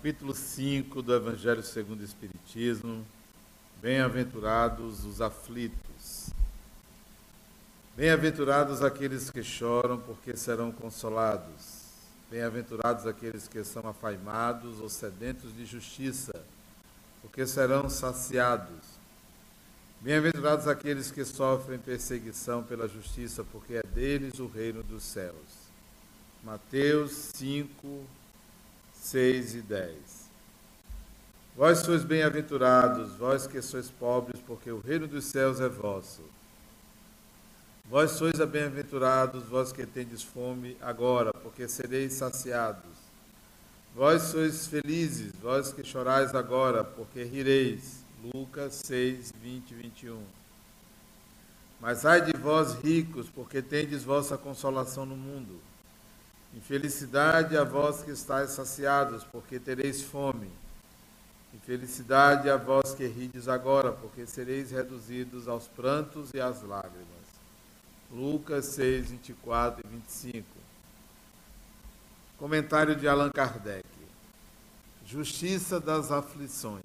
capítulo 5 do Evangelho segundo o Espiritismo. Bem-aventurados os aflitos. Bem-aventurados aqueles que choram, porque serão consolados. Bem-aventurados aqueles que são afaimados ou sedentos de justiça, porque serão saciados. Bem-aventurados aqueles que sofrem perseguição pela justiça, porque é deles o reino dos céus. Mateus 5, 6 e 10. Vós sois bem-aventurados, vós que sois pobres, porque o reino dos céus é vosso. Vós sois bem-aventurados, vós que tendes fome agora, porque sereis saciados. Vós sois felizes, vós que chorais agora, porque rireis. Lucas 6, 20 e 21. Mas ai de vós ricos, porque tendes vossa consolação no mundo. Infelicidade a vós que estáis saciados, porque tereis fome. Infelicidade a vós que rides agora, porque sereis reduzidos aos prantos e às lágrimas. Lucas 6, 24 e 25. Comentário de Allan Kardec. Justiça das aflições.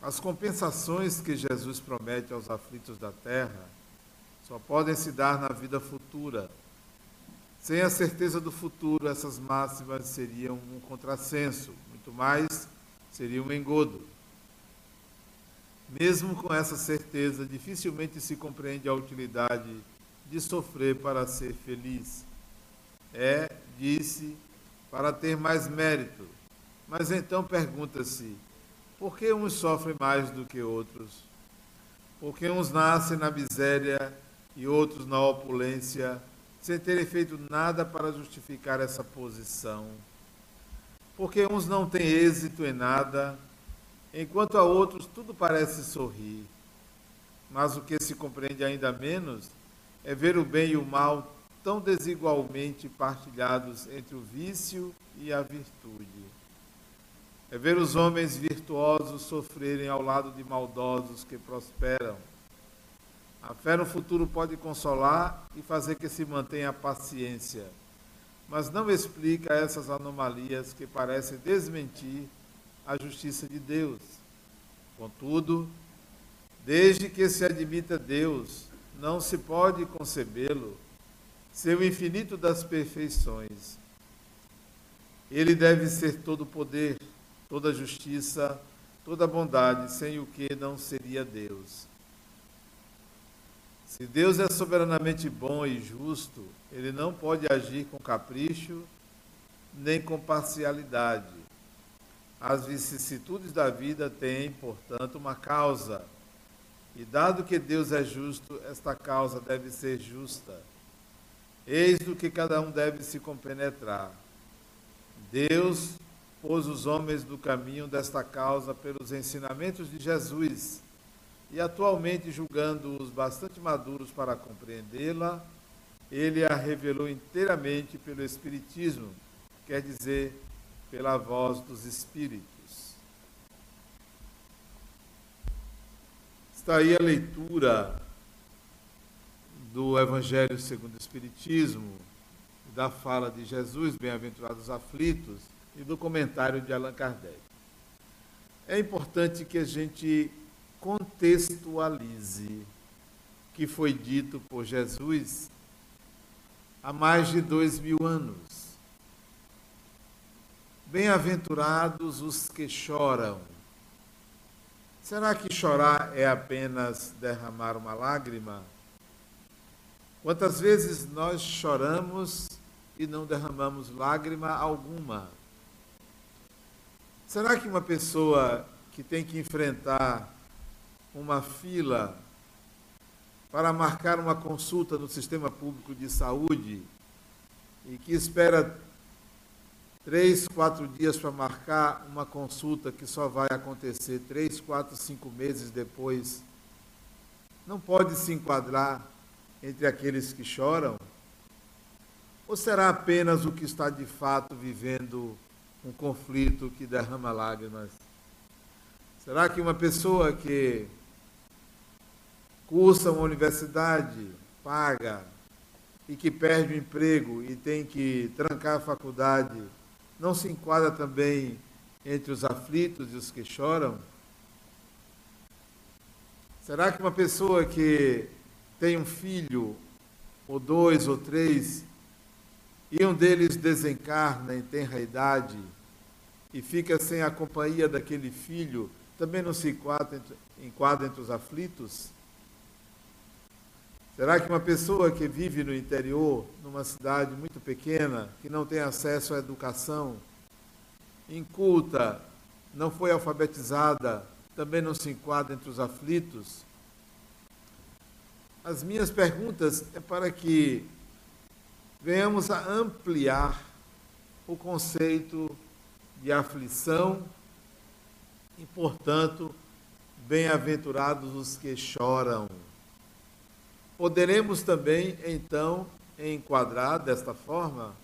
As compensações que Jesus promete aos aflitos da terra só podem se dar na vida futura sem a certeza do futuro, essas máximas seriam um contrassenso, muito mais seria um engodo. Mesmo com essa certeza, dificilmente se compreende a utilidade de sofrer para ser feliz. É, disse, para ter mais mérito. Mas então pergunta-se: por que uns sofrem mais do que outros? Por que uns nascem na miséria e outros na opulência? Sem terem feito nada para justificar essa posição. Porque uns não têm êxito em nada, enquanto a outros tudo parece sorrir. Mas o que se compreende ainda menos é ver o bem e o mal tão desigualmente partilhados entre o vício e a virtude. É ver os homens virtuosos sofrerem ao lado de maldosos que prosperam a fé no futuro pode consolar e fazer que se mantenha a paciência, mas não explica essas anomalias que parecem desmentir a justiça de Deus. Contudo, desde que se admita Deus, não se pode concebê-lo seu infinito das perfeições. Ele deve ser todo poder, toda justiça, toda bondade, sem o que não seria Deus. Se Deus é soberanamente bom e justo, ele não pode agir com capricho nem com parcialidade. As vicissitudes da vida têm, portanto, uma causa. E dado que Deus é justo, esta causa deve ser justa. Eis do que cada um deve se compenetrar. Deus pôs os homens do caminho desta causa pelos ensinamentos de Jesus e atualmente julgando-os bastante maduros para compreendê-la, ele a revelou inteiramente pelo Espiritismo, quer dizer, pela voz dos Espíritos. Está aí a leitura do Evangelho segundo o Espiritismo, da fala de Jesus, bem-aventurados aflitos, e do comentário de Allan Kardec. É importante que a gente contextualize que foi dito por Jesus há mais de dois mil anos. Bem-aventurados os que choram. Será que chorar é apenas derramar uma lágrima? Quantas vezes nós choramos e não derramamos lágrima alguma? Será que uma pessoa que tem que enfrentar uma fila para marcar uma consulta no sistema público de saúde e que espera três, quatro dias para marcar uma consulta que só vai acontecer três, quatro, cinco meses depois, não pode se enquadrar entre aqueles que choram? Ou será apenas o que está de fato vivendo um conflito que derrama lágrimas? Será que uma pessoa que cursa uma universidade, paga, e que perde o emprego e tem que trancar a faculdade, não se enquadra também entre os aflitos e os que choram? Será que uma pessoa que tem um filho, ou dois, ou três, e um deles desencarna em tenra idade e fica sem a companhia daquele filho, também não se enquadra entre, enquadra entre os aflitos? Será que uma pessoa que vive no interior, numa cidade muito pequena, que não tem acesso à educação, inculta, não foi alfabetizada, também não se enquadra entre os aflitos? As minhas perguntas é para que venhamos a ampliar o conceito de aflição e, portanto, bem-aventurados os que choram. Poderemos também, então, enquadrar desta forma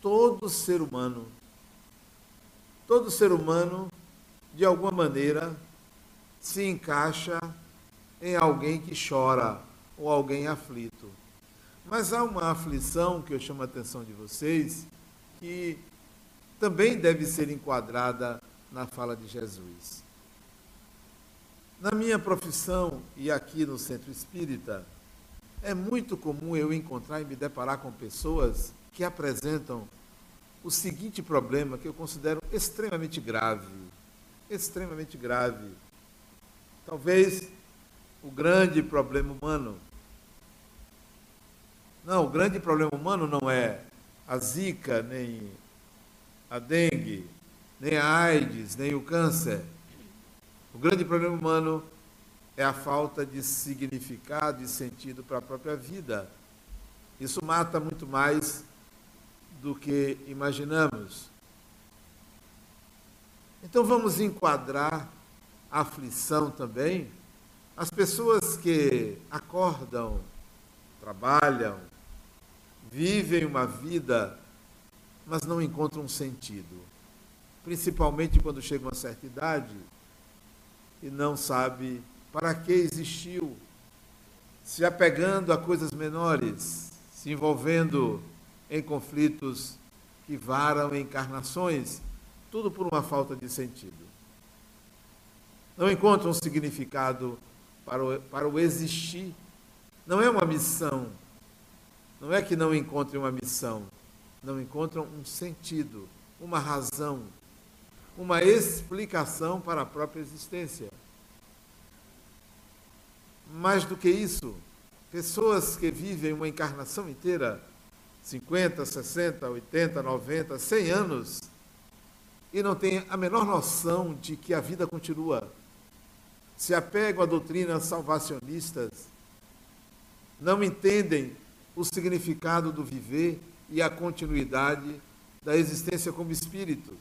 todo ser humano. Todo ser humano, de alguma maneira, se encaixa em alguém que chora ou alguém aflito. Mas há uma aflição que eu chamo a atenção de vocês, que também deve ser enquadrada na fala de Jesus. Na minha profissão e aqui no centro espírita, é muito comum eu encontrar e me deparar com pessoas que apresentam o seguinte problema que eu considero extremamente grave. Extremamente grave. Talvez o grande problema humano. Não, o grande problema humano não é a zika, nem a dengue, nem a AIDS, nem o câncer. O grande problema humano é a falta de significado e sentido para a própria vida. Isso mata muito mais do que imaginamos. Então vamos enquadrar a aflição também. As pessoas que acordam, trabalham, vivem uma vida, mas não encontram sentido. Principalmente quando chega uma certa idade e não sabe para que existiu, se apegando a coisas menores, se envolvendo em conflitos que varam encarnações, tudo por uma falta de sentido. Não encontram um significado para o, para o existir. Não é uma missão. Não é que não encontrem uma missão. Não encontram um sentido, uma razão, uma explicação para a própria existência. Mais do que isso, pessoas que vivem uma encarnação inteira, 50, 60, 80, 90, 100 anos, e não têm a menor noção de que a vida continua. Se apegam a doutrinas salvacionistas, não entendem o significado do viver e a continuidade da existência como espírito.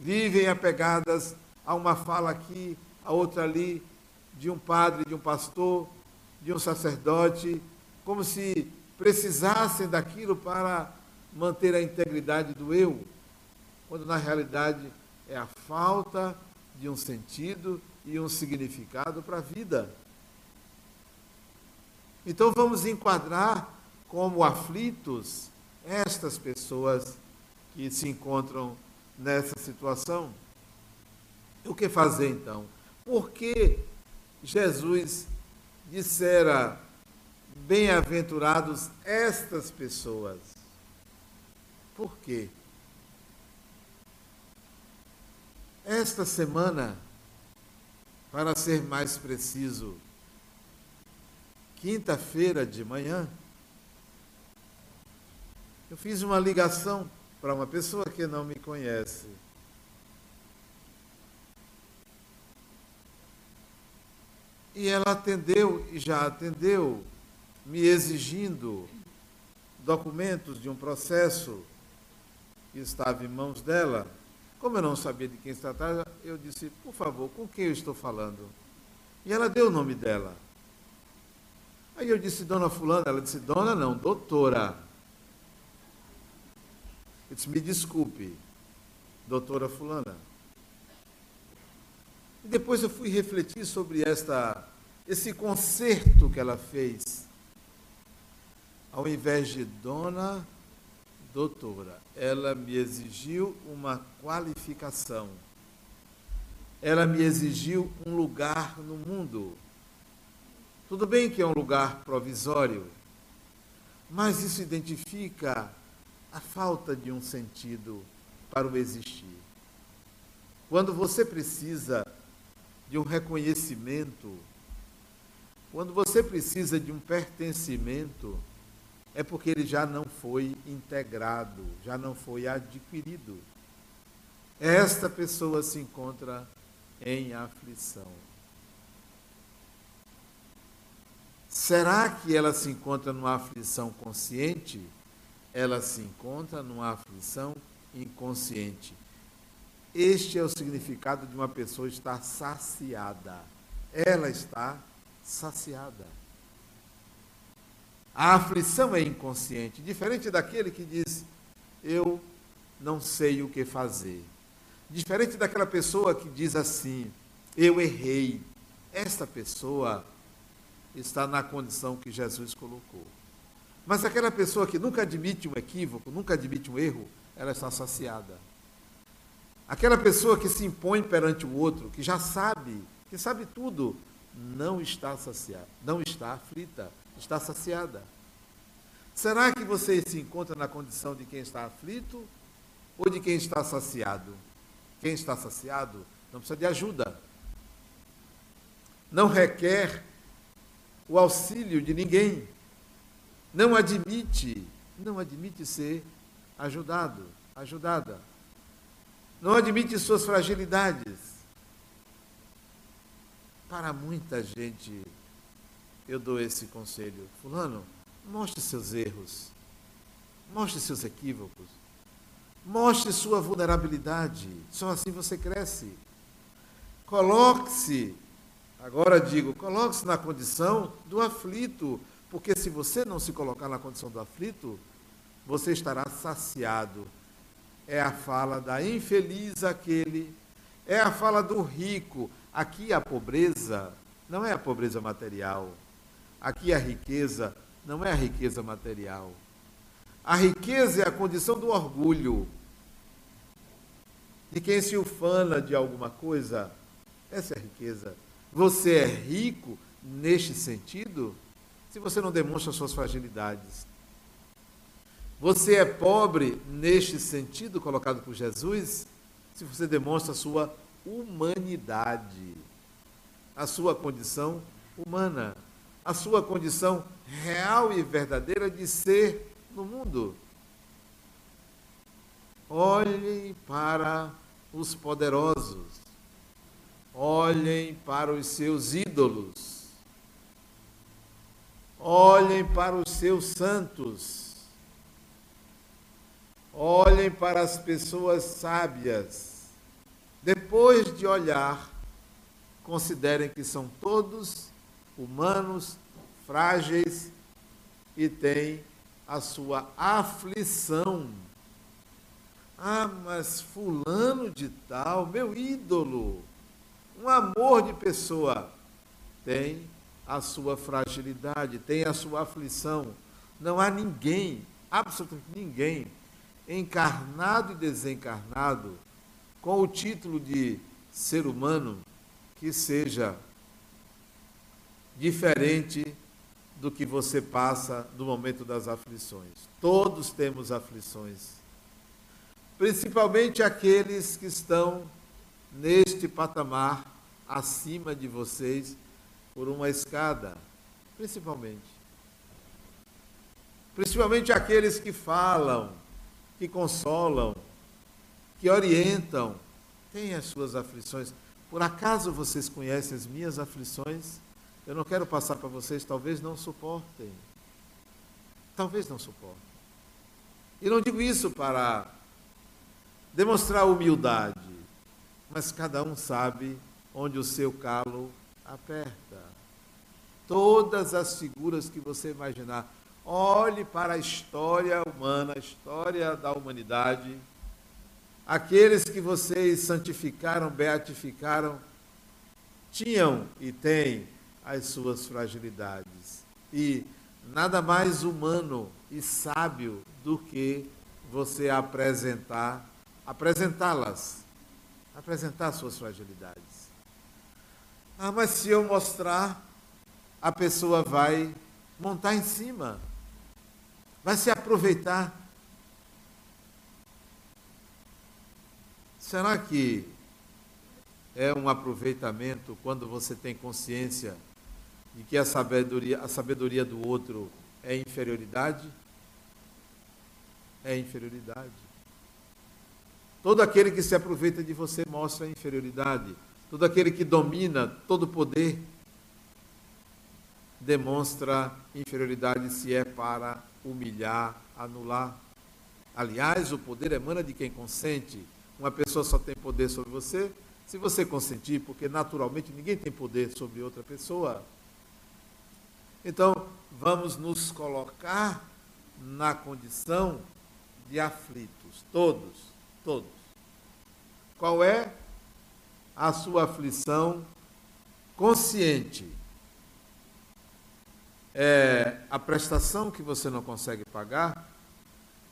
Vivem apegadas a uma fala aqui, a outra ali, de um padre, de um pastor, de um sacerdote, como se precisassem daquilo para manter a integridade do eu, quando na realidade é a falta de um sentido e um significado para a vida. Então vamos enquadrar como aflitos estas pessoas que se encontram nessa situação. O que fazer então? Por que Jesus dissera: Bem-aventurados estas pessoas. Por quê? Esta semana, para ser mais preciso, quinta-feira de manhã, eu fiz uma ligação para uma pessoa que não me conhece. E ela atendeu, e já atendeu, me exigindo documentos de um processo que estava em mãos dela. Como eu não sabia de quem se tratava, eu disse, por favor, com quem eu estou falando? E ela deu o nome dela. Aí eu disse, dona fulana, ela disse, dona não, doutora. Eu disse, me desculpe, doutora fulana. E depois eu fui refletir sobre esta, esse concerto que ela fez. Ao invés de dona, doutora, ela me exigiu uma qualificação. Ela me exigiu um lugar no mundo. Tudo bem que é um lugar provisório, mas isso identifica a falta de um sentido para o existir. Quando você precisa de um reconhecimento, quando você precisa de um pertencimento, é porque ele já não foi integrado, já não foi adquirido. Esta pessoa se encontra em aflição. Será que ela se encontra numa aflição consciente? Ela se encontra numa aflição inconsciente. Este é o significado de uma pessoa estar saciada. Ela está saciada. A aflição é inconsciente, diferente daquele que diz: Eu não sei o que fazer. Diferente daquela pessoa que diz assim: Eu errei. Esta pessoa está na condição que Jesus colocou. Mas aquela pessoa que nunca admite um equívoco, nunca admite um erro, ela está saciada. Aquela pessoa que se impõe perante o outro, que já sabe, que sabe tudo, não está saciada, não está aflita, está saciada. Será que você se encontra na condição de quem está aflito ou de quem está saciado? Quem está saciado não precisa de ajuda. Não requer o auxílio de ninguém. Não admite, não admite ser ajudado, ajudada. Não admite suas fragilidades. Para muita gente, eu dou esse conselho. Fulano, mostre seus erros. Mostre seus equívocos. Mostre sua vulnerabilidade. Só assim você cresce. Coloque-se, agora digo, coloque-se na condição do aflito. Porque se você não se colocar na condição do aflito, você estará saciado. É a fala da infeliz aquele, é a fala do rico. Aqui a pobreza não é a pobreza material, Aqui a riqueza não é a riqueza material. A riqueza é a condição do orgulho. De quem se ufana de alguma coisa, essa é a riqueza. Você é rico neste sentido se você não demonstra suas fragilidades. Você é pobre neste sentido colocado por Jesus? Se você demonstra a sua humanidade, a sua condição humana a sua condição real e verdadeira de ser no mundo. Olhem para os poderosos, olhem para os seus ídolos, olhem para os seus santos, olhem para as pessoas sábias. Depois de olhar, considerem que são todos humanos, frágeis e têm a sua aflição. Ah, mas fulano de tal, meu ídolo, um amor de pessoa, tem a sua fragilidade, tem a sua aflição. Não há ninguém, absolutamente ninguém, encarnado e desencarnado, com o título de ser humano, que seja diferente do que você passa no momento das aflições. Todos temos aflições. Principalmente aqueles que estão neste patamar acima de vocês por uma escada, principalmente. Principalmente aqueles que falam, que consolam, que orientam, têm as suas aflições. Por acaso vocês conhecem as minhas aflições? Eu não quero passar para vocês, talvez não suportem. Talvez não suportem. E não digo isso para demonstrar humildade, mas cada um sabe onde o seu calo aperta. Todas as figuras que você imaginar, olhe para a história humana, a história da humanidade. Aqueles que vocês santificaram, beatificaram, tinham e têm as suas fragilidades. E nada mais humano e sábio do que você apresentar, apresentá-las, apresentar suas fragilidades. Ah, mas se eu mostrar, a pessoa vai montar em cima, vai se aproveitar. Será que é um aproveitamento quando você tem consciência de que a sabedoria, a sabedoria do outro é inferioridade? É inferioridade. Todo aquele que se aproveita de você mostra inferioridade. Todo aquele que domina todo poder demonstra inferioridade se é para humilhar, anular. Aliás, o poder emana de quem consente. Uma pessoa só tem poder sobre você se você consentir, porque naturalmente ninguém tem poder sobre outra pessoa. Então, vamos nos colocar na condição de aflitos, todos, todos. Qual é a sua aflição consciente? É a prestação que você não consegue pagar?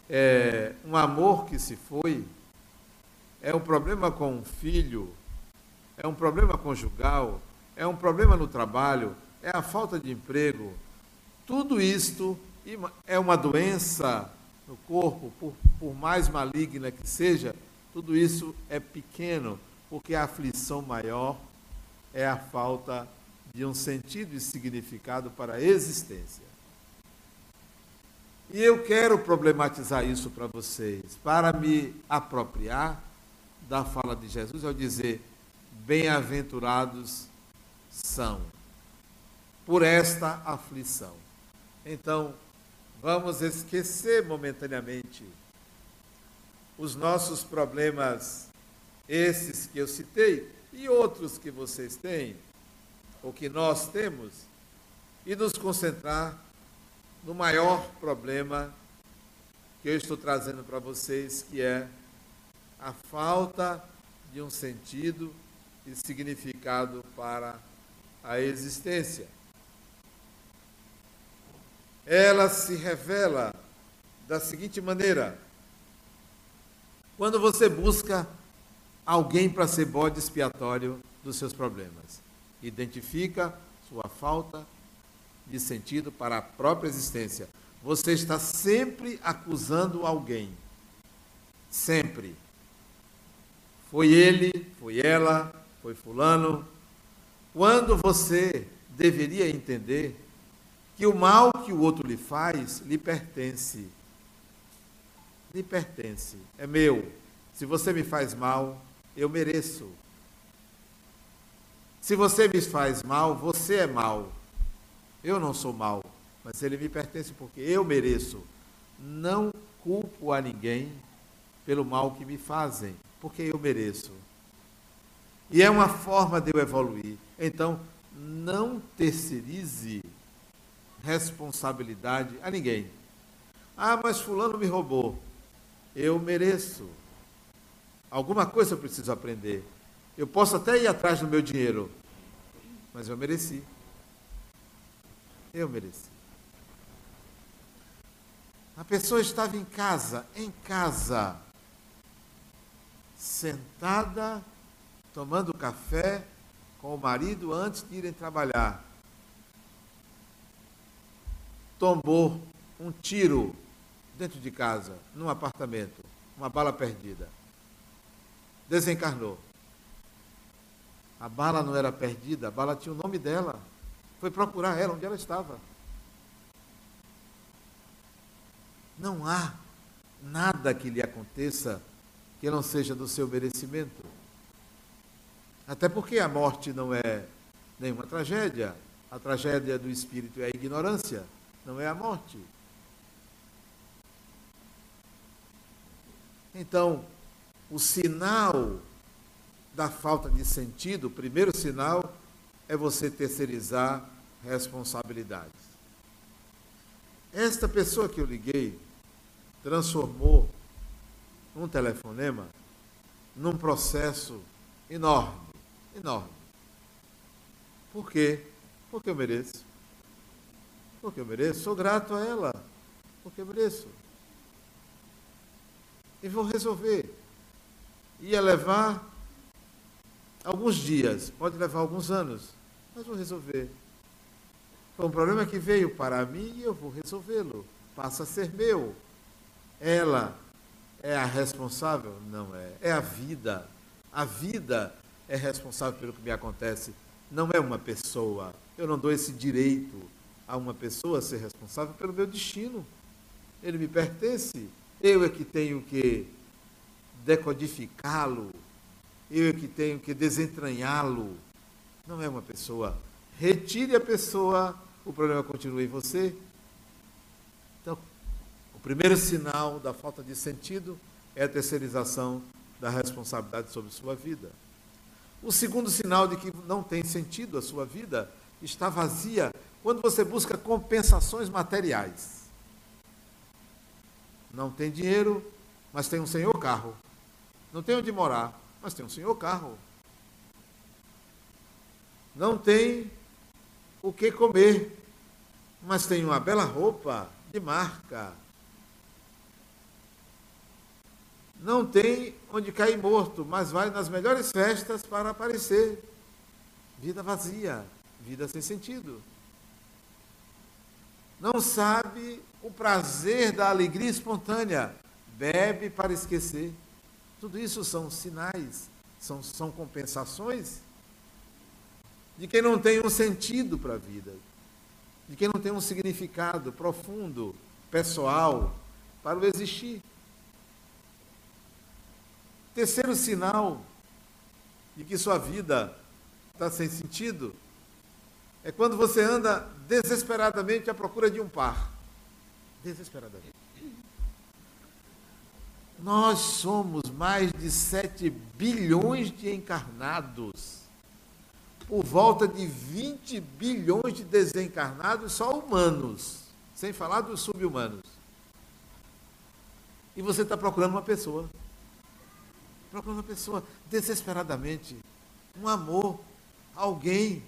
É um amor que se foi? É um problema com um filho? É um problema conjugal? É um problema no trabalho? É a falta de emprego? Tudo isto é uma doença no corpo, por, por mais maligna que seja, tudo isso é pequeno, porque a aflição maior é a falta de um sentido e significado para a existência. E eu quero problematizar isso para vocês, para me apropriar da fala de Jesus ao dizer: bem-aventurados são por esta aflição. Então, vamos esquecer momentaneamente os nossos problemas, esses que eu citei, e outros que vocês têm, ou que nós temos, e nos concentrar no maior problema que eu estou trazendo para vocês, que é a falta de um sentido e significado para a existência. Ela se revela da seguinte maneira: quando você busca alguém para ser bode expiatório dos seus problemas, identifica sua falta de sentido para a própria existência. Você está sempre acusando alguém. Sempre. Foi ele, foi ela, foi fulano. Quando você deveria entender que o mal que o outro lhe faz lhe pertence. Lhe pertence, é meu. Se você me faz mal, eu mereço. Se você me faz mal, você é mal. Eu não sou mal, mas ele me pertence porque eu mereço. Não culpo a ninguém pelo mal que me fazem, porque eu mereço. E é uma forma de eu evoluir. Então, não terceirize responsabilidade a ninguém. Ah, mas Fulano me roubou. Eu mereço. Alguma coisa eu preciso aprender. Eu posso até ir atrás do meu dinheiro, mas eu mereci. Eu mereci. A pessoa estava em casa, em casa, sentada, tomando café com o marido antes de irem trabalhar tombou um tiro dentro de casa, num apartamento, uma bala perdida. Desencarnou. A bala não era perdida, a bala tinha o nome dela. Foi procurar ela onde ela estava. Não há nada que lhe aconteça que não seja do seu merecimento. Até porque a morte não é nenhuma tragédia. A tragédia do espírito é a ignorância não é a morte. Então, o sinal da falta de sentido, o primeiro sinal é você terceirizar responsabilidades. Esta pessoa que eu liguei transformou um telefonema num processo enorme, enorme. Por quê? Porque eu mereço. Porque eu mereço, sou grato a ela, porque eu mereço. e vou resolver. Ia levar alguns dias, pode levar alguns anos, mas vou resolver. Foi um problema que veio para mim e eu vou resolvê-lo. Passa a ser meu. Ela é a responsável? Não é. É a vida. A vida é responsável pelo que me acontece. Não é uma pessoa. Eu não dou esse direito a uma pessoa ser responsável pelo meu destino. Ele me pertence. Eu é que tenho que decodificá-lo. Eu que tenho que desentranhá-lo. Não é uma pessoa. Retire a pessoa, o problema continua em você. Então, o primeiro sinal da falta de sentido é a terceirização da responsabilidade sobre sua vida. O segundo sinal de que não tem sentido a sua vida está vazia quando você busca compensações materiais. Não tem dinheiro, mas tem um senhor carro. Não tem onde morar, mas tem um senhor carro. Não tem o que comer, mas tem uma bela roupa de marca. Não tem onde cair morto, mas vai nas melhores festas para aparecer. Vida vazia, vida sem sentido. Não sabe o prazer da alegria espontânea, bebe para esquecer. Tudo isso são sinais, são, são compensações de quem não tem um sentido para a vida, de quem não tem um significado profundo, pessoal, para o existir. Terceiro sinal de que sua vida está sem sentido é quando você anda desesperadamente à procura de um par. Desesperadamente. Nós somos mais de 7 bilhões de encarnados. Por volta de 20 bilhões de desencarnados só humanos, sem falar dos subhumanos. E você está procurando uma pessoa. Procurando uma pessoa desesperadamente. Um amor. Alguém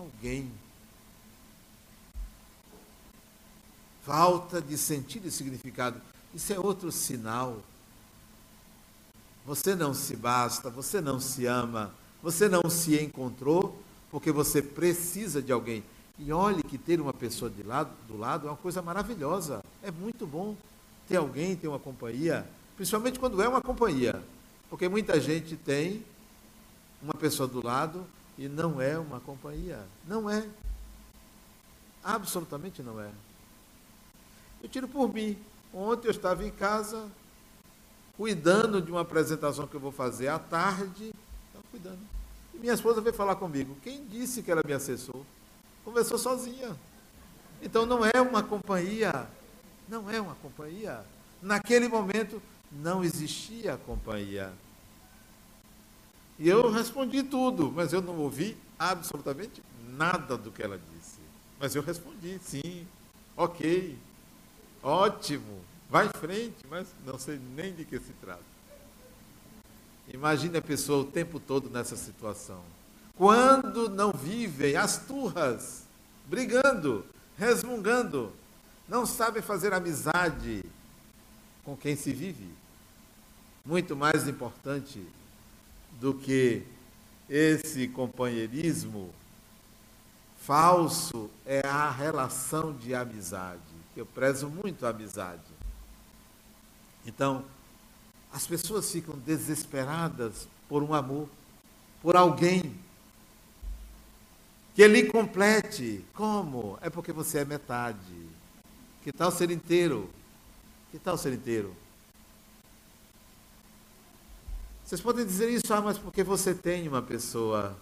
alguém. Falta de sentido e significado. Isso é outro sinal. Você não se basta, você não se ama, você não se encontrou porque você precisa de alguém. E olhe que ter uma pessoa de lado, do lado é uma coisa maravilhosa. É muito bom ter alguém, ter uma companhia, principalmente quando é uma companhia. Porque muita gente tem uma pessoa do lado e não é uma companhia. Não é. Absolutamente não é. Eu tiro por mim. Ontem eu estava em casa, cuidando de uma apresentação que eu vou fazer à tarde. Estava cuidando. E minha esposa veio falar comigo. Quem disse que era me assessor? Conversou sozinha. Então não é uma companhia. Não é uma companhia. Naquele momento não existia companhia. E eu respondi tudo, mas eu não ouvi absolutamente nada do que ela disse. Mas eu respondi, sim, ok, ótimo, vai em frente, mas não sei nem de que se trata. Imagine a pessoa o tempo todo nessa situação. Quando não vivem as turras, brigando, resmungando, não sabem fazer amizade com quem se vive. Muito mais importante do que esse companheirismo falso é a relação de amizade. Eu prezo muito a amizade. Então, as pessoas ficam desesperadas por um amor, por alguém que lhe complete. Como? É porque você é metade. Que tal ser inteiro? Que tal ser inteiro? Vocês podem dizer isso, ah, mas porque você tem uma pessoa.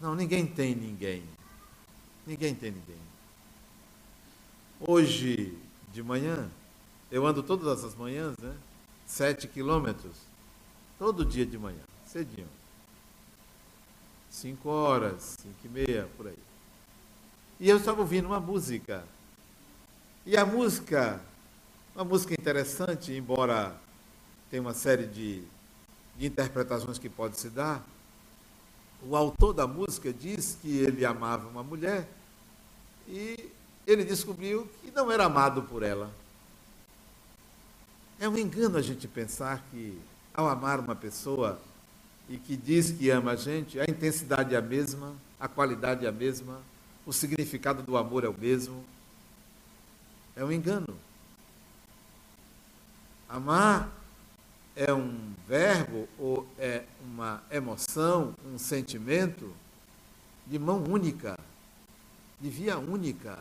Não, ninguém tem ninguém. Ninguém tem ninguém. Hoje de manhã, eu ando todas as manhãs, né? Sete quilômetros. Todo dia de manhã, cedinho. Cinco horas, cinco e meia, por aí. E eu estava ouvindo uma música. E a música, uma música interessante, embora tenha uma série de de interpretações que pode se dar, o autor da música diz que ele amava uma mulher e ele descobriu que não era amado por ela. É um engano a gente pensar que, ao amar uma pessoa e que diz que ama a gente, a intensidade é a mesma, a qualidade é a mesma, o significado do amor é o mesmo. É um engano. Amar é um verbo ou é uma emoção, um sentimento de mão única, de via única.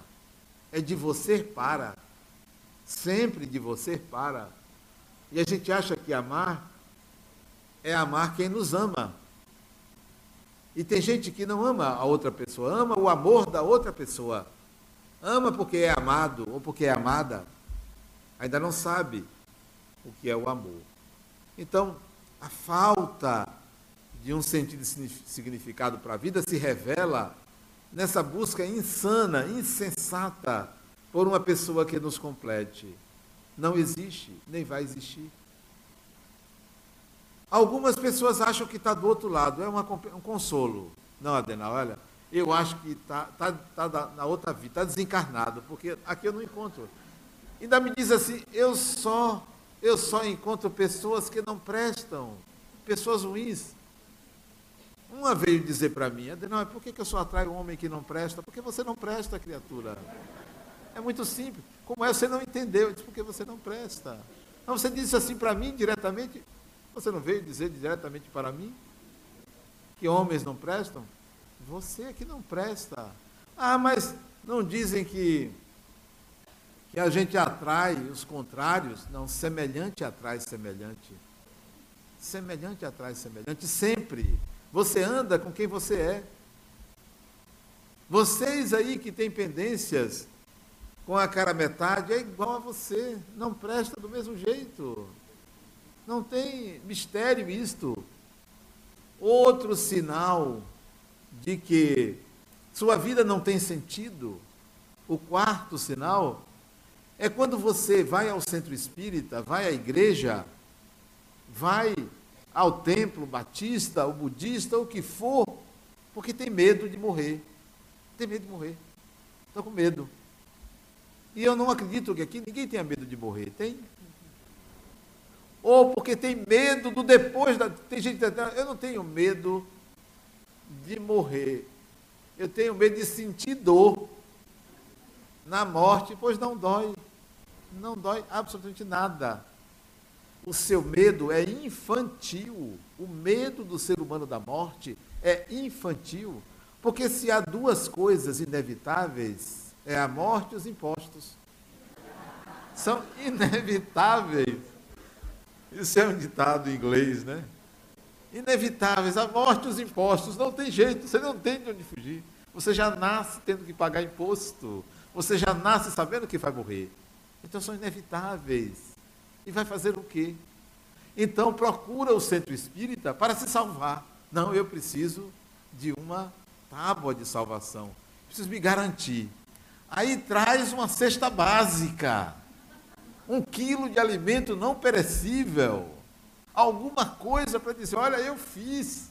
É de você para, sempre de você para. E a gente acha que amar é amar quem nos ama. E tem gente que não ama a outra pessoa, ama o amor da outra pessoa. Ama porque é amado ou porque é amada. Ainda não sabe o que é o amor. Então, a falta de um sentido significado para a vida se revela nessa busca insana, insensata, por uma pessoa que nos complete. Não existe, nem vai existir. Algumas pessoas acham que está do outro lado, é uma, um consolo. Não, Adena, olha, eu acho que está tá, tá na outra vida, está desencarnado, porque aqui eu não encontro. Ainda me diz assim, eu só, eu só encontro pessoas que não prestam, pessoas ruins. Uma veio dizer para mim, Adenal, por que, eu só atraio um homem que não presta? Porque você não presta, criatura. É muito simples. Como é, você não entendeu? Eu disse, porque você não presta. Não, você disse assim para mim diretamente, você não veio dizer diretamente para mim que homens não prestam? Você é que não presta. Ah, mas não dizem que, que a gente atrai os contrários? Não, semelhante atrai semelhante. Semelhante atrai semelhante, sempre. Você anda com quem você é. Vocês aí que têm pendências com a cara metade, é igual a você, não presta do mesmo jeito. Não tem mistério isto. Outro sinal de que sua vida não tem sentido, o quarto sinal, é quando você vai ao centro espírita, vai à igreja, vai ao templo batista, ou budista, o que for, porque tem medo de morrer. Tem medo de morrer. Estou com medo. E eu não acredito que aqui ninguém tenha medo de morrer. Tem? ou porque tem medo do depois da. Tem gente que eu não tenho medo de morrer. Eu tenho medo de sentir dor na morte, pois não dói. Não dói absolutamente nada. O seu medo é infantil. O medo do ser humano da morte é infantil. Porque se há duas coisas inevitáveis, é a morte e os impostos. São inevitáveis. Isso é um ditado em inglês, né? Inevitáveis, a morte e os impostos, não tem jeito, você não tem de onde fugir. Você já nasce tendo que pagar imposto, você já nasce sabendo que vai morrer. Então são inevitáveis. E vai fazer o quê? Então procura o centro espírita para se salvar. Não, eu preciso de uma tábua de salvação. Preciso me garantir. Aí traz uma cesta básica um quilo de alimento não perecível, alguma coisa para dizer: olha, eu fiz,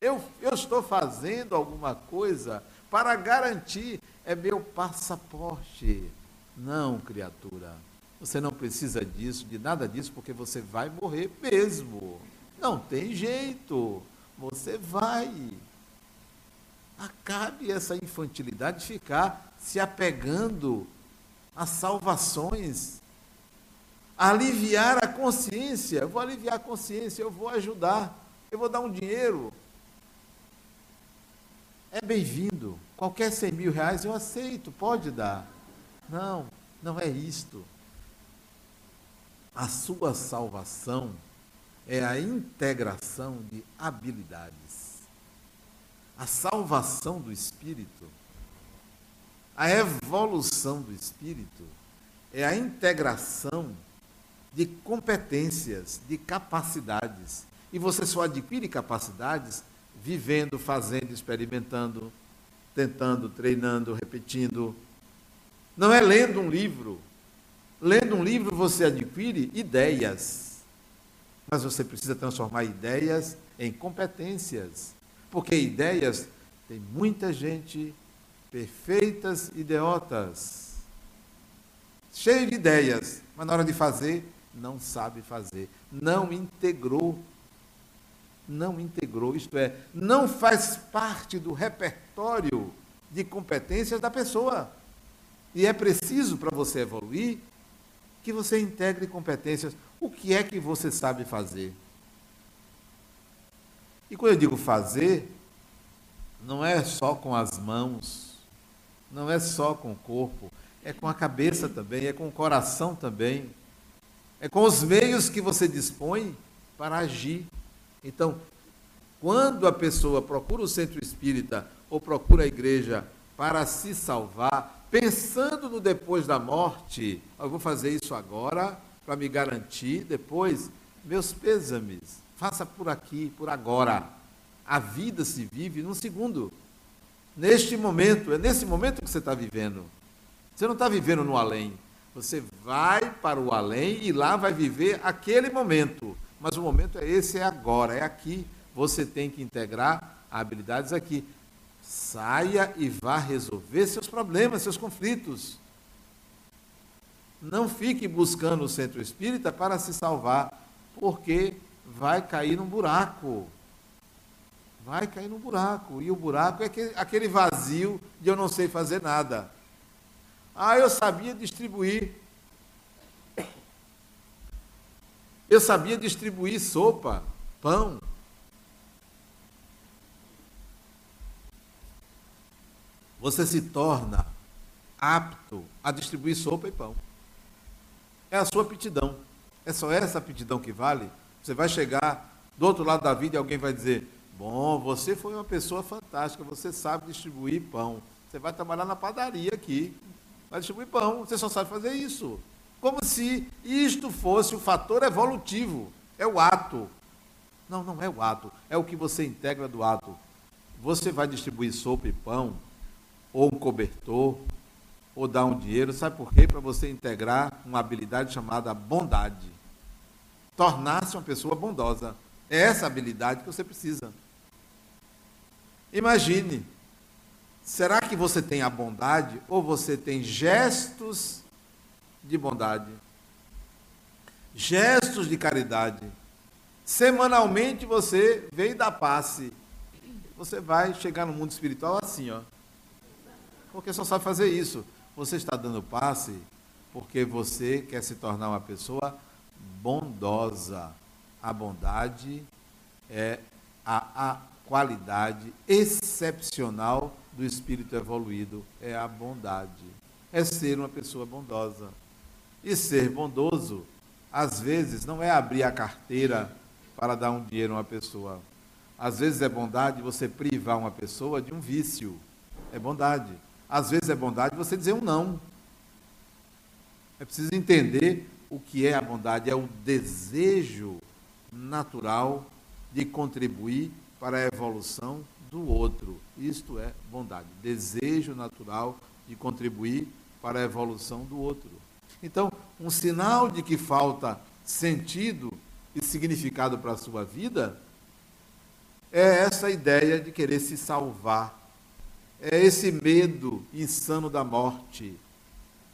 eu, eu estou fazendo alguma coisa para garantir, é meu passaporte. Não, criatura, você não precisa disso, de nada disso, porque você vai morrer mesmo. Não tem jeito, você vai. Acabe essa infantilidade de ficar se apegando a salvações aliviar a consciência. Eu vou aliviar a consciência, eu vou ajudar, eu vou dar um dinheiro. É bem-vindo. Qualquer 100 mil reais eu aceito, pode dar. Não, não é isto. A sua salvação é a integração de habilidades. A salvação do espírito, a evolução do espírito, é a integração de competências, de capacidades. E você só adquire capacidades vivendo, fazendo, experimentando, tentando, treinando, repetindo. Não é lendo um livro. Lendo um livro você adquire ideias. Mas você precisa transformar ideias em competências. Porque ideias tem muita gente perfeitas idiotas. Cheio de ideias, mas na hora de fazer não sabe fazer, não integrou. Não integrou, isto é, não faz parte do repertório de competências da pessoa. E é preciso para você evoluir que você integre competências. O que é que você sabe fazer? E quando eu digo fazer, não é só com as mãos, não é só com o corpo, é com a cabeça também, é com o coração também, é com os meios que você dispõe para agir. Então, quando a pessoa procura o centro espírita ou procura a igreja para se salvar, pensando no depois da morte, eu vou fazer isso agora para me garantir depois, meus pêsames, faça por aqui, por agora. A vida se vive num segundo. Neste momento, é nesse momento que você está vivendo. Você não está vivendo no além. Você vai para o além e lá vai viver aquele momento. Mas o momento é esse, é agora, é aqui. Você tem que integrar habilidades aqui. Saia e vá resolver seus problemas, seus conflitos. Não fique buscando o centro espírita para se salvar, porque vai cair num buraco. Vai cair num buraco. E o buraco é aquele vazio de eu não sei fazer nada. Ah, eu sabia distribuir. Eu sabia distribuir sopa, pão. Você se torna apto a distribuir sopa e pão. É a sua aptidão. É só essa aptidão que vale? Você vai chegar do outro lado da vida e alguém vai dizer: Bom, você foi uma pessoa fantástica, você sabe distribuir pão. Você vai trabalhar na padaria aqui, vai distribuir pão, você só sabe fazer isso. Como se isto fosse o fator evolutivo, é o ato. Não, não é o ato, é o que você integra do ato. Você vai distribuir sopa e pão, ou um cobertor, ou dar um dinheiro, sabe por quê? Para você integrar uma habilidade chamada bondade tornar-se uma pessoa bondosa. É essa habilidade que você precisa. Imagine, será que você tem a bondade ou você tem gestos de bondade? Gestos de caridade. Semanalmente você vem dar passe. Você vai chegar no mundo espiritual assim, ó. Porque só sabe fazer isso. Você está dando passe porque você quer se tornar uma pessoa bondosa. A bondade é a, a qualidade excepcional do espírito evoluído, é a bondade. É ser uma pessoa bondosa. E ser bondoso, às vezes, não é abrir a carteira para dar um dinheiro a uma pessoa. Às vezes é bondade você privar uma pessoa de um vício. É bondade. Às vezes é bondade você dizer um não. É preciso entender o que é a bondade? É o desejo natural de contribuir para a evolução do outro. Isto é bondade. Desejo natural de contribuir para a evolução do outro. Então, um sinal de que falta sentido e significado para a sua vida é essa ideia de querer se salvar. É esse medo insano da morte.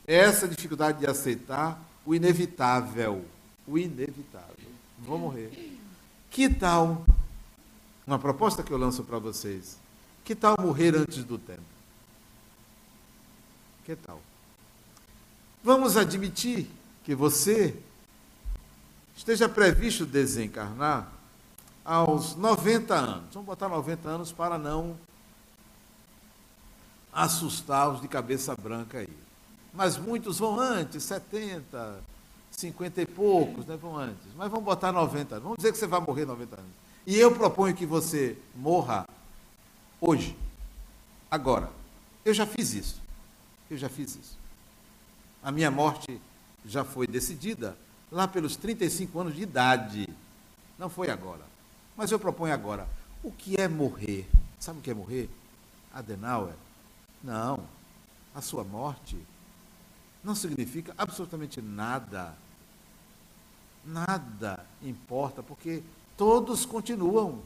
É essa dificuldade de aceitar o inevitável. O inevitável. Vou morrer. Que tal? Uma proposta que eu lanço para vocês. Que tal morrer antes do tempo? Que tal? Vamos admitir que você esteja previsto desencarnar aos 90 anos. Vamos botar 90 anos para não assustar os de cabeça branca aí mas muitos vão antes, 70, 50 e poucos, né, vão antes. Mas vamos botar 90 anos. Vamos dizer que você vai morrer 90 anos. E eu proponho que você morra hoje, agora. Eu já fiz isso. Eu já fiz isso. A minha morte já foi decidida lá pelos 35 anos de idade. Não foi agora. Mas eu proponho agora. O que é morrer? Sabe o que é morrer? Adenauer? Não. A sua morte não significa absolutamente nada. Nada importa, porque todos continuam.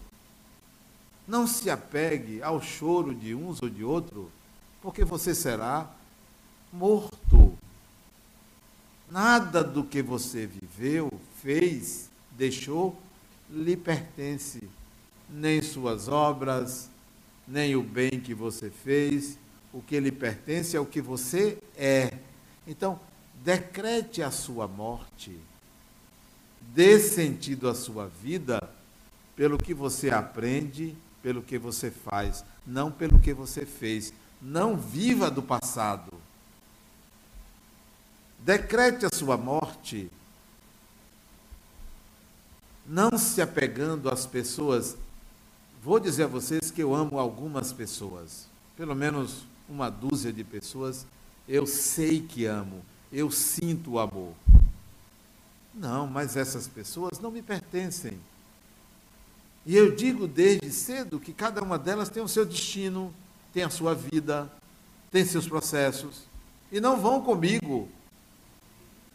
Não se apegue ao choro de uns ou de outro, porque você será morto. Nada do que você viveu, fez, deixou, lhe pertence. Nem suas obras, nem o bem que você fez. O que lhe pertence é o que você é. Então, decrete a sua morte. Dê sentido à sua vida pelo que você aprende, pelo que você faz, não pelo que você fez. Não viva do passado. Decrete a sua morte, não se apegando às pessoas. Vou dizer a vocês que eu amo algumas pessoas, pelo menos uma dúzia de pessoas, eu sei que amo, eu sinto o amor. Não, mas essas pessoas não me pertencem. E eu digo desde cedo que cada uma delas tem o seu destino, tem a sua vida, tem seus processos, e não vão comigo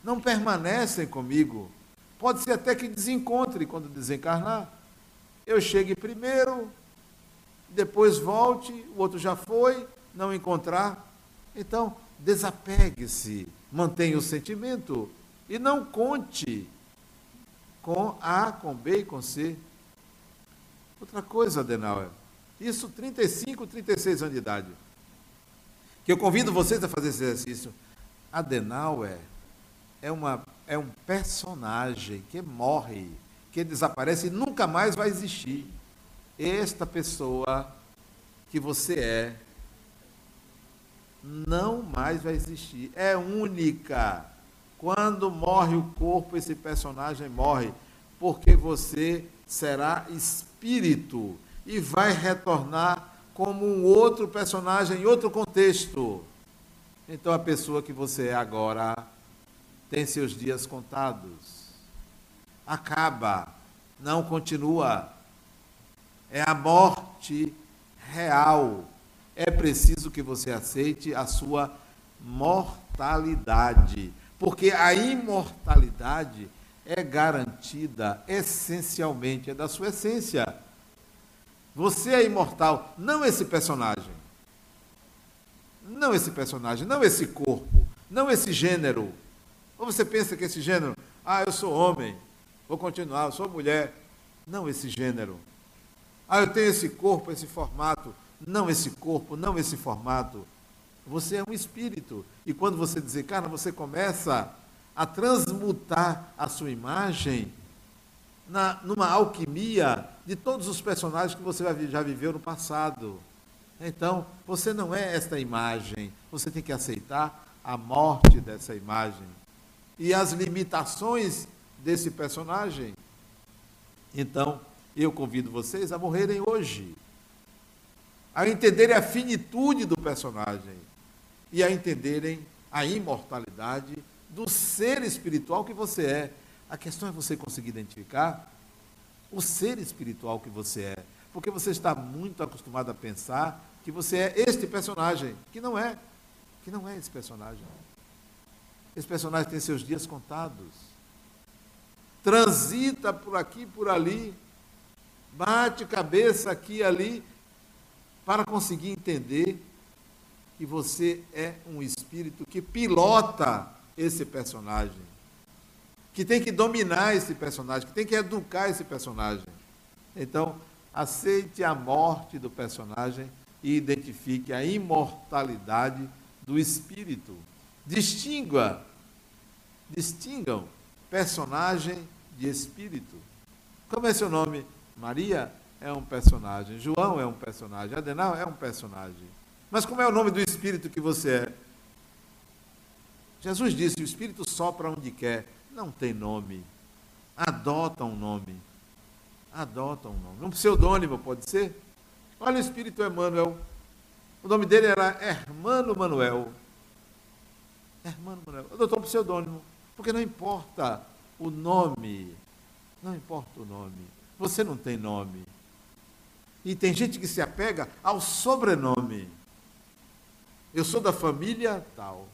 não permanecem comigo. Pode ser até que desencontre quando desencarnar. Eu chegue primeiro, depois volte, o outro já foi, não encontrar. Então, desapegue-se, mantenha o sentimento e não conte com A, com B e com C. Outra coisa, Adenauer, isso 35, 36 anos de idade, que eu convido vocês a fazer esse exercício. Adenauer é, uma, é um personagem que morre, que desaparece e nunca mais vai existir. Esta pessoa que você é não mais vai existir. É única. Quando morre o corpo, esse personagem morre, porque você será espírito e vai retornar como um outro personagem em outro contexto. Então a pessoa que você é agora tem seus dias contados. Acaba, não continua. É a morte real. É preciso que você aceite a sua mortalidade, porque a imortalidade é garantida essencialmente, é da sua essência. Você é imortal, não esse personagem. Não esse personagem, não esse corpo, não esse gênero. Ou você pensa que esse gênero, ah, eu sou homem, vou continuar, eu sou mulher. Não esse gênero. Ah, eu tenho esse corpo, esse formato. Não esse corpo, não esse formato. Você é um espírito. E quando você desencarna, você começa a transmutar a sua imagem na, numa alquimia de todos os personagens que você já viveu no passado. Então, você não é esta imagem. Você tem que aceitar a morte dessa imagem e as limitações desse personagem. Então, eu convido vocês a morrerem hoje, a entenderem a finitude do personagem e a entenderem a imortalidade do ser espiritual que você é. A questão é você conseguir identificar o ser espiritual que você é, porque você está muito acostumado a pensar que você é este personagem, que não é, que não é esse personagem. Esse personagem tem seus dias contados. Transita por aqui, por ali, bate cabeça aqui e ali, para conseguir entender que você é um espírito que pilota esse personagem, que tem que dominar esse personagem, que tem que educar esse personagem. Então, aceite a morte do personagem e identifique a imortalidade do espírito. Distingua, distingam personagem de espírito. Como é seu nome? Maria é um personagem, João é um personagem, Adenal é um personagem. Mas como é o nome do espírito que você é? Jesus disse: o espírito sopra onde quer, não tem nome. Adota um nome. Adota um nome. Um pseudônimo pode ser? Olha o espírito Emmanuel. O nome dele era Hermano Manuel. Hermano Manuel. Adotou um pseudônimo. Porque não importa o nome. Não importa o nome. Você não tem nome. E tem gente que se apega ao sobrenome. Eu sou da família tal.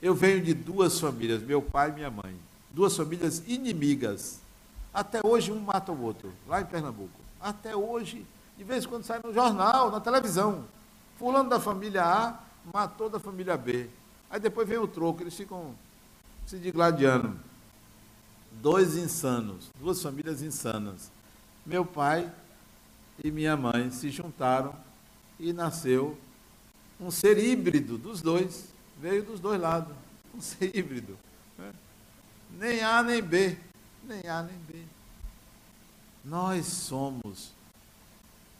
Eu venho de duas famílias, meu pai e minha mãe. Duas famílias inimigas. Até hoje um mata o outro, lá em Pernambuco. Até hoje, de vez em quando sai no jornal, na televisão. Fulano da família A matou da família B. Aí depois vem o troco, eles ficam se digladiando. Dois insanos, duas famílias insanas. Meu pai e minha mãe se juntaram e nasceu um ser híbrido dos dois. Veio dos dois lados. Um ser híbrido. Né? Nem A nem B. Nem A nem B. Nós somos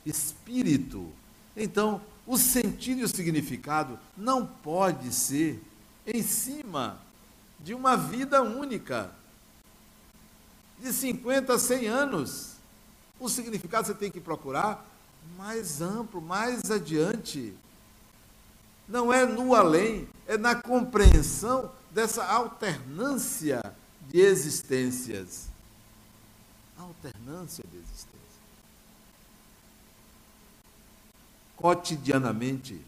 espírito. Então, o sentido e o significado não pode ser em cima de uma vida única, de 50 a 100 anos. O significado você tem que procurar mais amplo, mais adiante. Não é no além, é na compreensão dessa alternância de existências. Alternância de existências. cotidianamente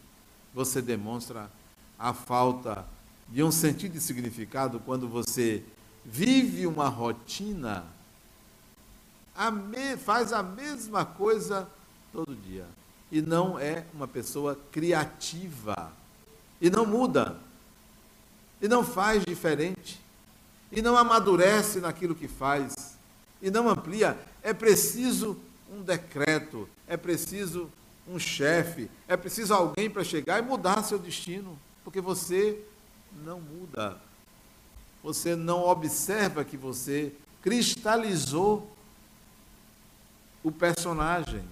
você demonstra a falta de um sentido e significado quando você vive uma rotina, a me, faz a mesma coisa todo dia. E não é uma pessoa criativa. E não muda. E não faz diferente. E não amadurece naquilo que faz. E não amplia, é preciso um decreto, é preciso um chefe, é preciso alguém para chegar e mudar seu destino, porque você não muda. Você não observa que você cristalizou o personagem.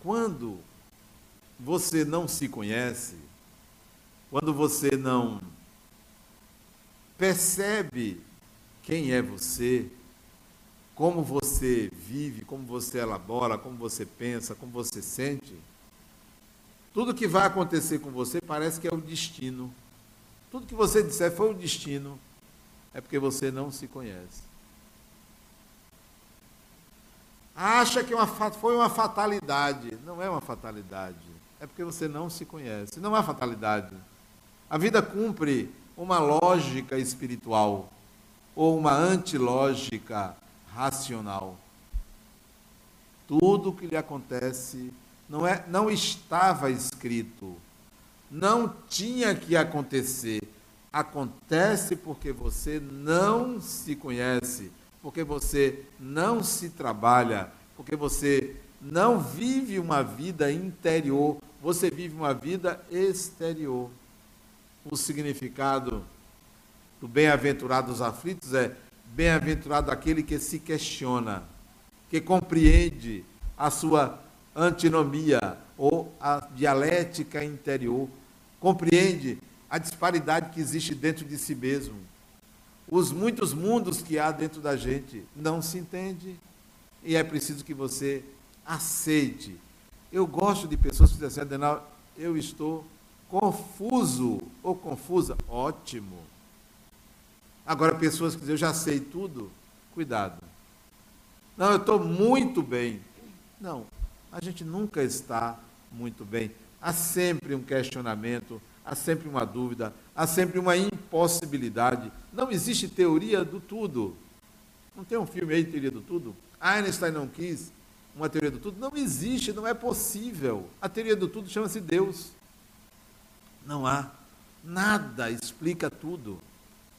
Quando você não se conhece, quando você não percebe quem é você, como você vive, como você elabora, como você pensa, como você sente, tudo que vai acontecer com você parece que é o destino. Tudo que você disser foi o destino, é porque você não se conhece. Acha que uma, foi uma fatalidade. Não é uma fatalidade. É porque você não se conhece. Não é fatalidade. A vida cumpre uma lógica espiritual ou uma antilógica racional. Tudo o que lhe acontece não, é, não estava escrito, não tinha que acontecer. Acontece porque você não se conhece, porque você não se trabalha, porque você não vive uma vida interior, você vive uma vida exterior. O significado do bem-aventurado dos aflitos é Bem-aventurado aquele que se questiona, que compreende a sua antinomia ou a dialética interior, compreende a disparidade que existe dentro de si mesmo. Os muitos mundos que há dentro da gente não se entende e é preciso que você aceite. Eu gosto de pessoas que dizem assim, Adenal, eu estou confuso ou confusa. Ótimo. Agora, pessoas que dizem, eu já sei tudo, cuidado. Não, eu estou muito bem. Não, a gente nunca está muito bem. Há sempre um questionamento, há sempre uma dúvida, há sempre uma impossibilidade. Não existe teoria do tudo. Não tem um filme aí, Teoria do Tudo? Einstein não quis uma teoria do tudo. Não existe, não é possível. A teoria do tudo chama-se Deus. Não há. Nada explica tudo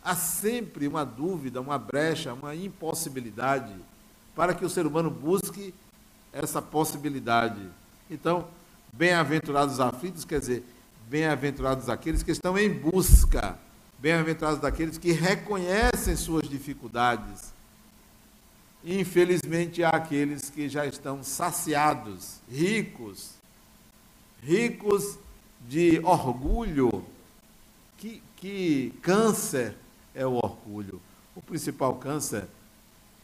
há sempre uma dúvida, uma brecha, uma impossibilidade para que o ser humano busque essa possibilidade. Então, bem-aventurados os aflitos, quer dizer, bem-aventurados aqueles que estão em busca, bem-aventurados daqueles que reconhecem suas dificuldades. Infelizmente, há aqueles que já estão saciados, ricos, ricos de orgulho. Que, que câncer é o orgulho. O principal câncer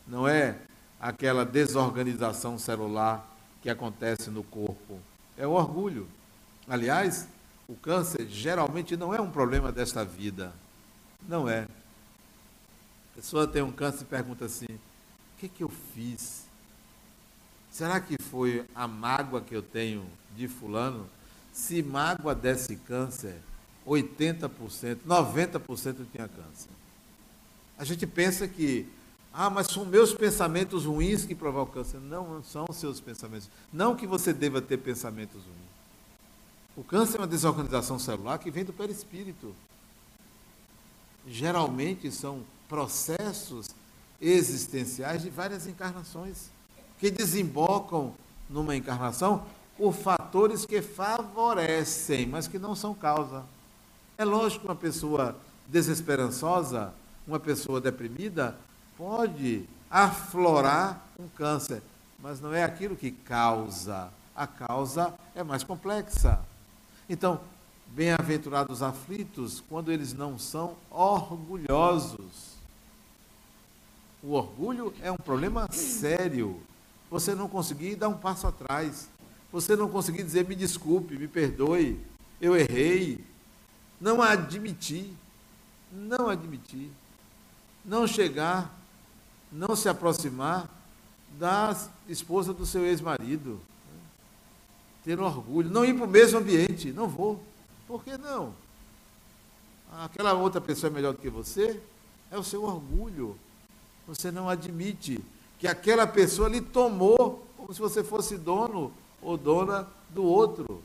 não é aquela desorganização celular que acontece no corpo, é o orgulho. Aliás, o câncer geralmente não é um problema desta vida. Não é. A pessoa tem um câncer e pergunta assim: o que, que eu fiz? Será que foi a mágoa que eu tenho de Fulano? Se mágoa desse câncer, 80%, 90% tinha câncer. A gente pensa que, ah, mas são meus pensamentos ruins que provocam câncer. Não, não são seus pensamentos. Não que você deva ter pensamentos ruins. O câncer é uma desorganização celular que vem do perispírito. Geralmente são processos existenciais de várias encarnações que desembocam numa encarnação por fatores que favorecem, mas que não são causa. É lógico que uma pessoa desesperançosa, uma pessoa deprimida, pode aflorar um câncer, mas não é aquilo que causa. A causa é mais complexa. Então, bem-aventurados aflitos quando eles não são orgulhosos. O orgulho é um problema sério. Você não conseguir dar um passo atrás. Você não conseguir dizer me desculpe, me perdoe, eu errei. Não admitir. Não admitir. Não chegar, não se aproximar da esposa do seu ex-marido. Ter orgulho. Não ir para o mesmo ambiente. Não vou. Por que não? Aquela outra pessoa é melhor do que você? É o seu orgulho. Você não admite que aquela pessoa lhe tomou como se você fosse dono ou dona do outro.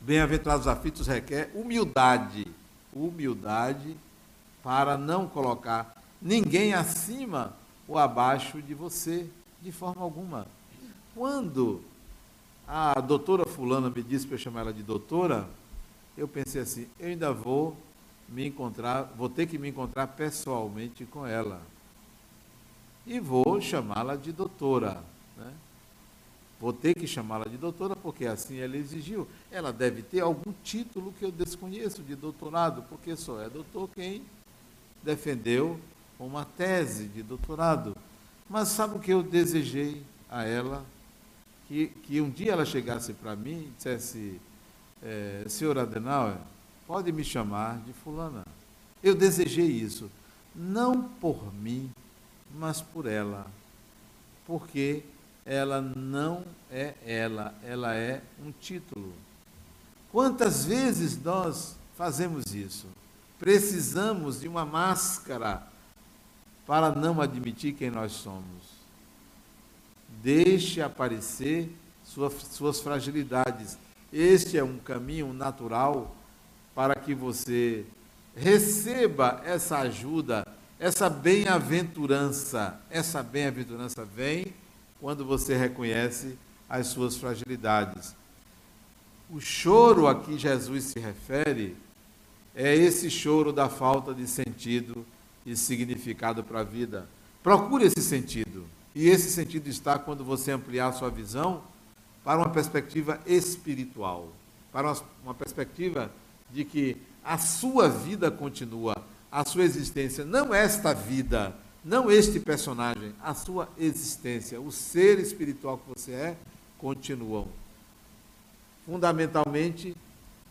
Bem-aventurados aflitos requer humildade. Humildade para não colocar ninguém acima ou abaixo de você, de forma alguma. Quando a doutora fulana me disse para eu chamar ela de doutora, eu pensei assim, eu ainda vou me encontrar, vou ter que me encontrar pessoalmente com ela. E vou chamá-la de doutora. Né? Vou ter que chamá-la de doutora, porque assim ela exigiu. Ela deve ter algum título que eu desconheço de doutorado, porque só é doutor quem defendeu uma tese de doutorado. Mas sabe o que eu desejei a ela? Que, que um dia ela chegasse para mim e dissesse, é, senhor Adenauer, pode me chamar de fulana. Eu desejei isso, não por mim, mas por ela. Porque ela não é ela, ela é um título. Quantas vezes nós fazemos isso? Precisamos de uma máscara para não admitir quem nós somos. Deixe aparecer suas, suas fragilidades. Este é um caminho natural para que você receba essa ajuda, essa bem-aventurança. Essa bem-aventurança vem quando você reconhece as suas fragilidades. O choro a que Jesus se refere é esse choro da falta de sentido e significado para a vida. Procure esse sentido. E esse sentido está quando você ampliar sua visão para uma perspectiva espiritual, para uma perspectiva de que a sua vida continua, a sua existência, não esta vida, não este personagem, a sua existência, o ser espiritual que você é, continuam. Fundamentalmente,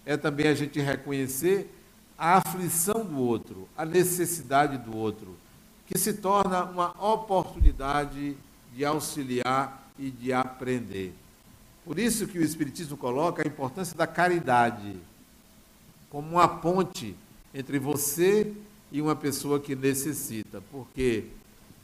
é também a gente reconhecer a aflição do outro, a necessidade do outro, que se torna uma oportunidade de auxiliar e de aprender. Por isso que o Espiritismo coloca a importância da caridade como uma ponte entre você e uma pessoa que necessita, porque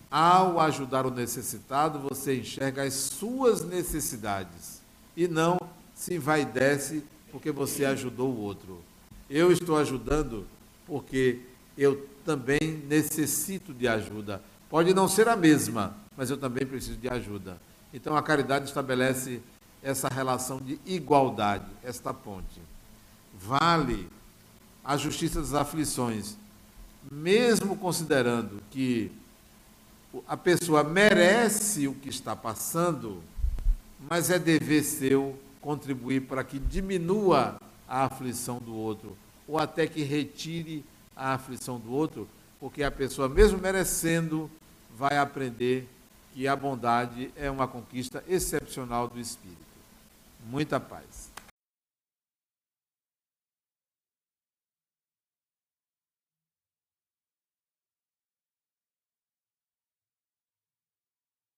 ao ajudar o necessitado, você enxerga as suas necessidades e não se envaidece porque você ajudou o outro. Eu estou ajudando porque eu também necessito de ajuda. Pode não ser a mesma, mas eu também preciso de ajuda. Então a caridade estabelece essa relação de igualdade, esta ponte. Vale a justiça das aflições, mesmo considerando que a pessoa merece o que está passando, mas é dever seu contribuir para que diminua a aflição do outro, ou até que retire a aflição do outro, porque a pessoa, mesmo merecendo, vai aprender que a bondade é uma conquista excepcional do espírito. Muita paz.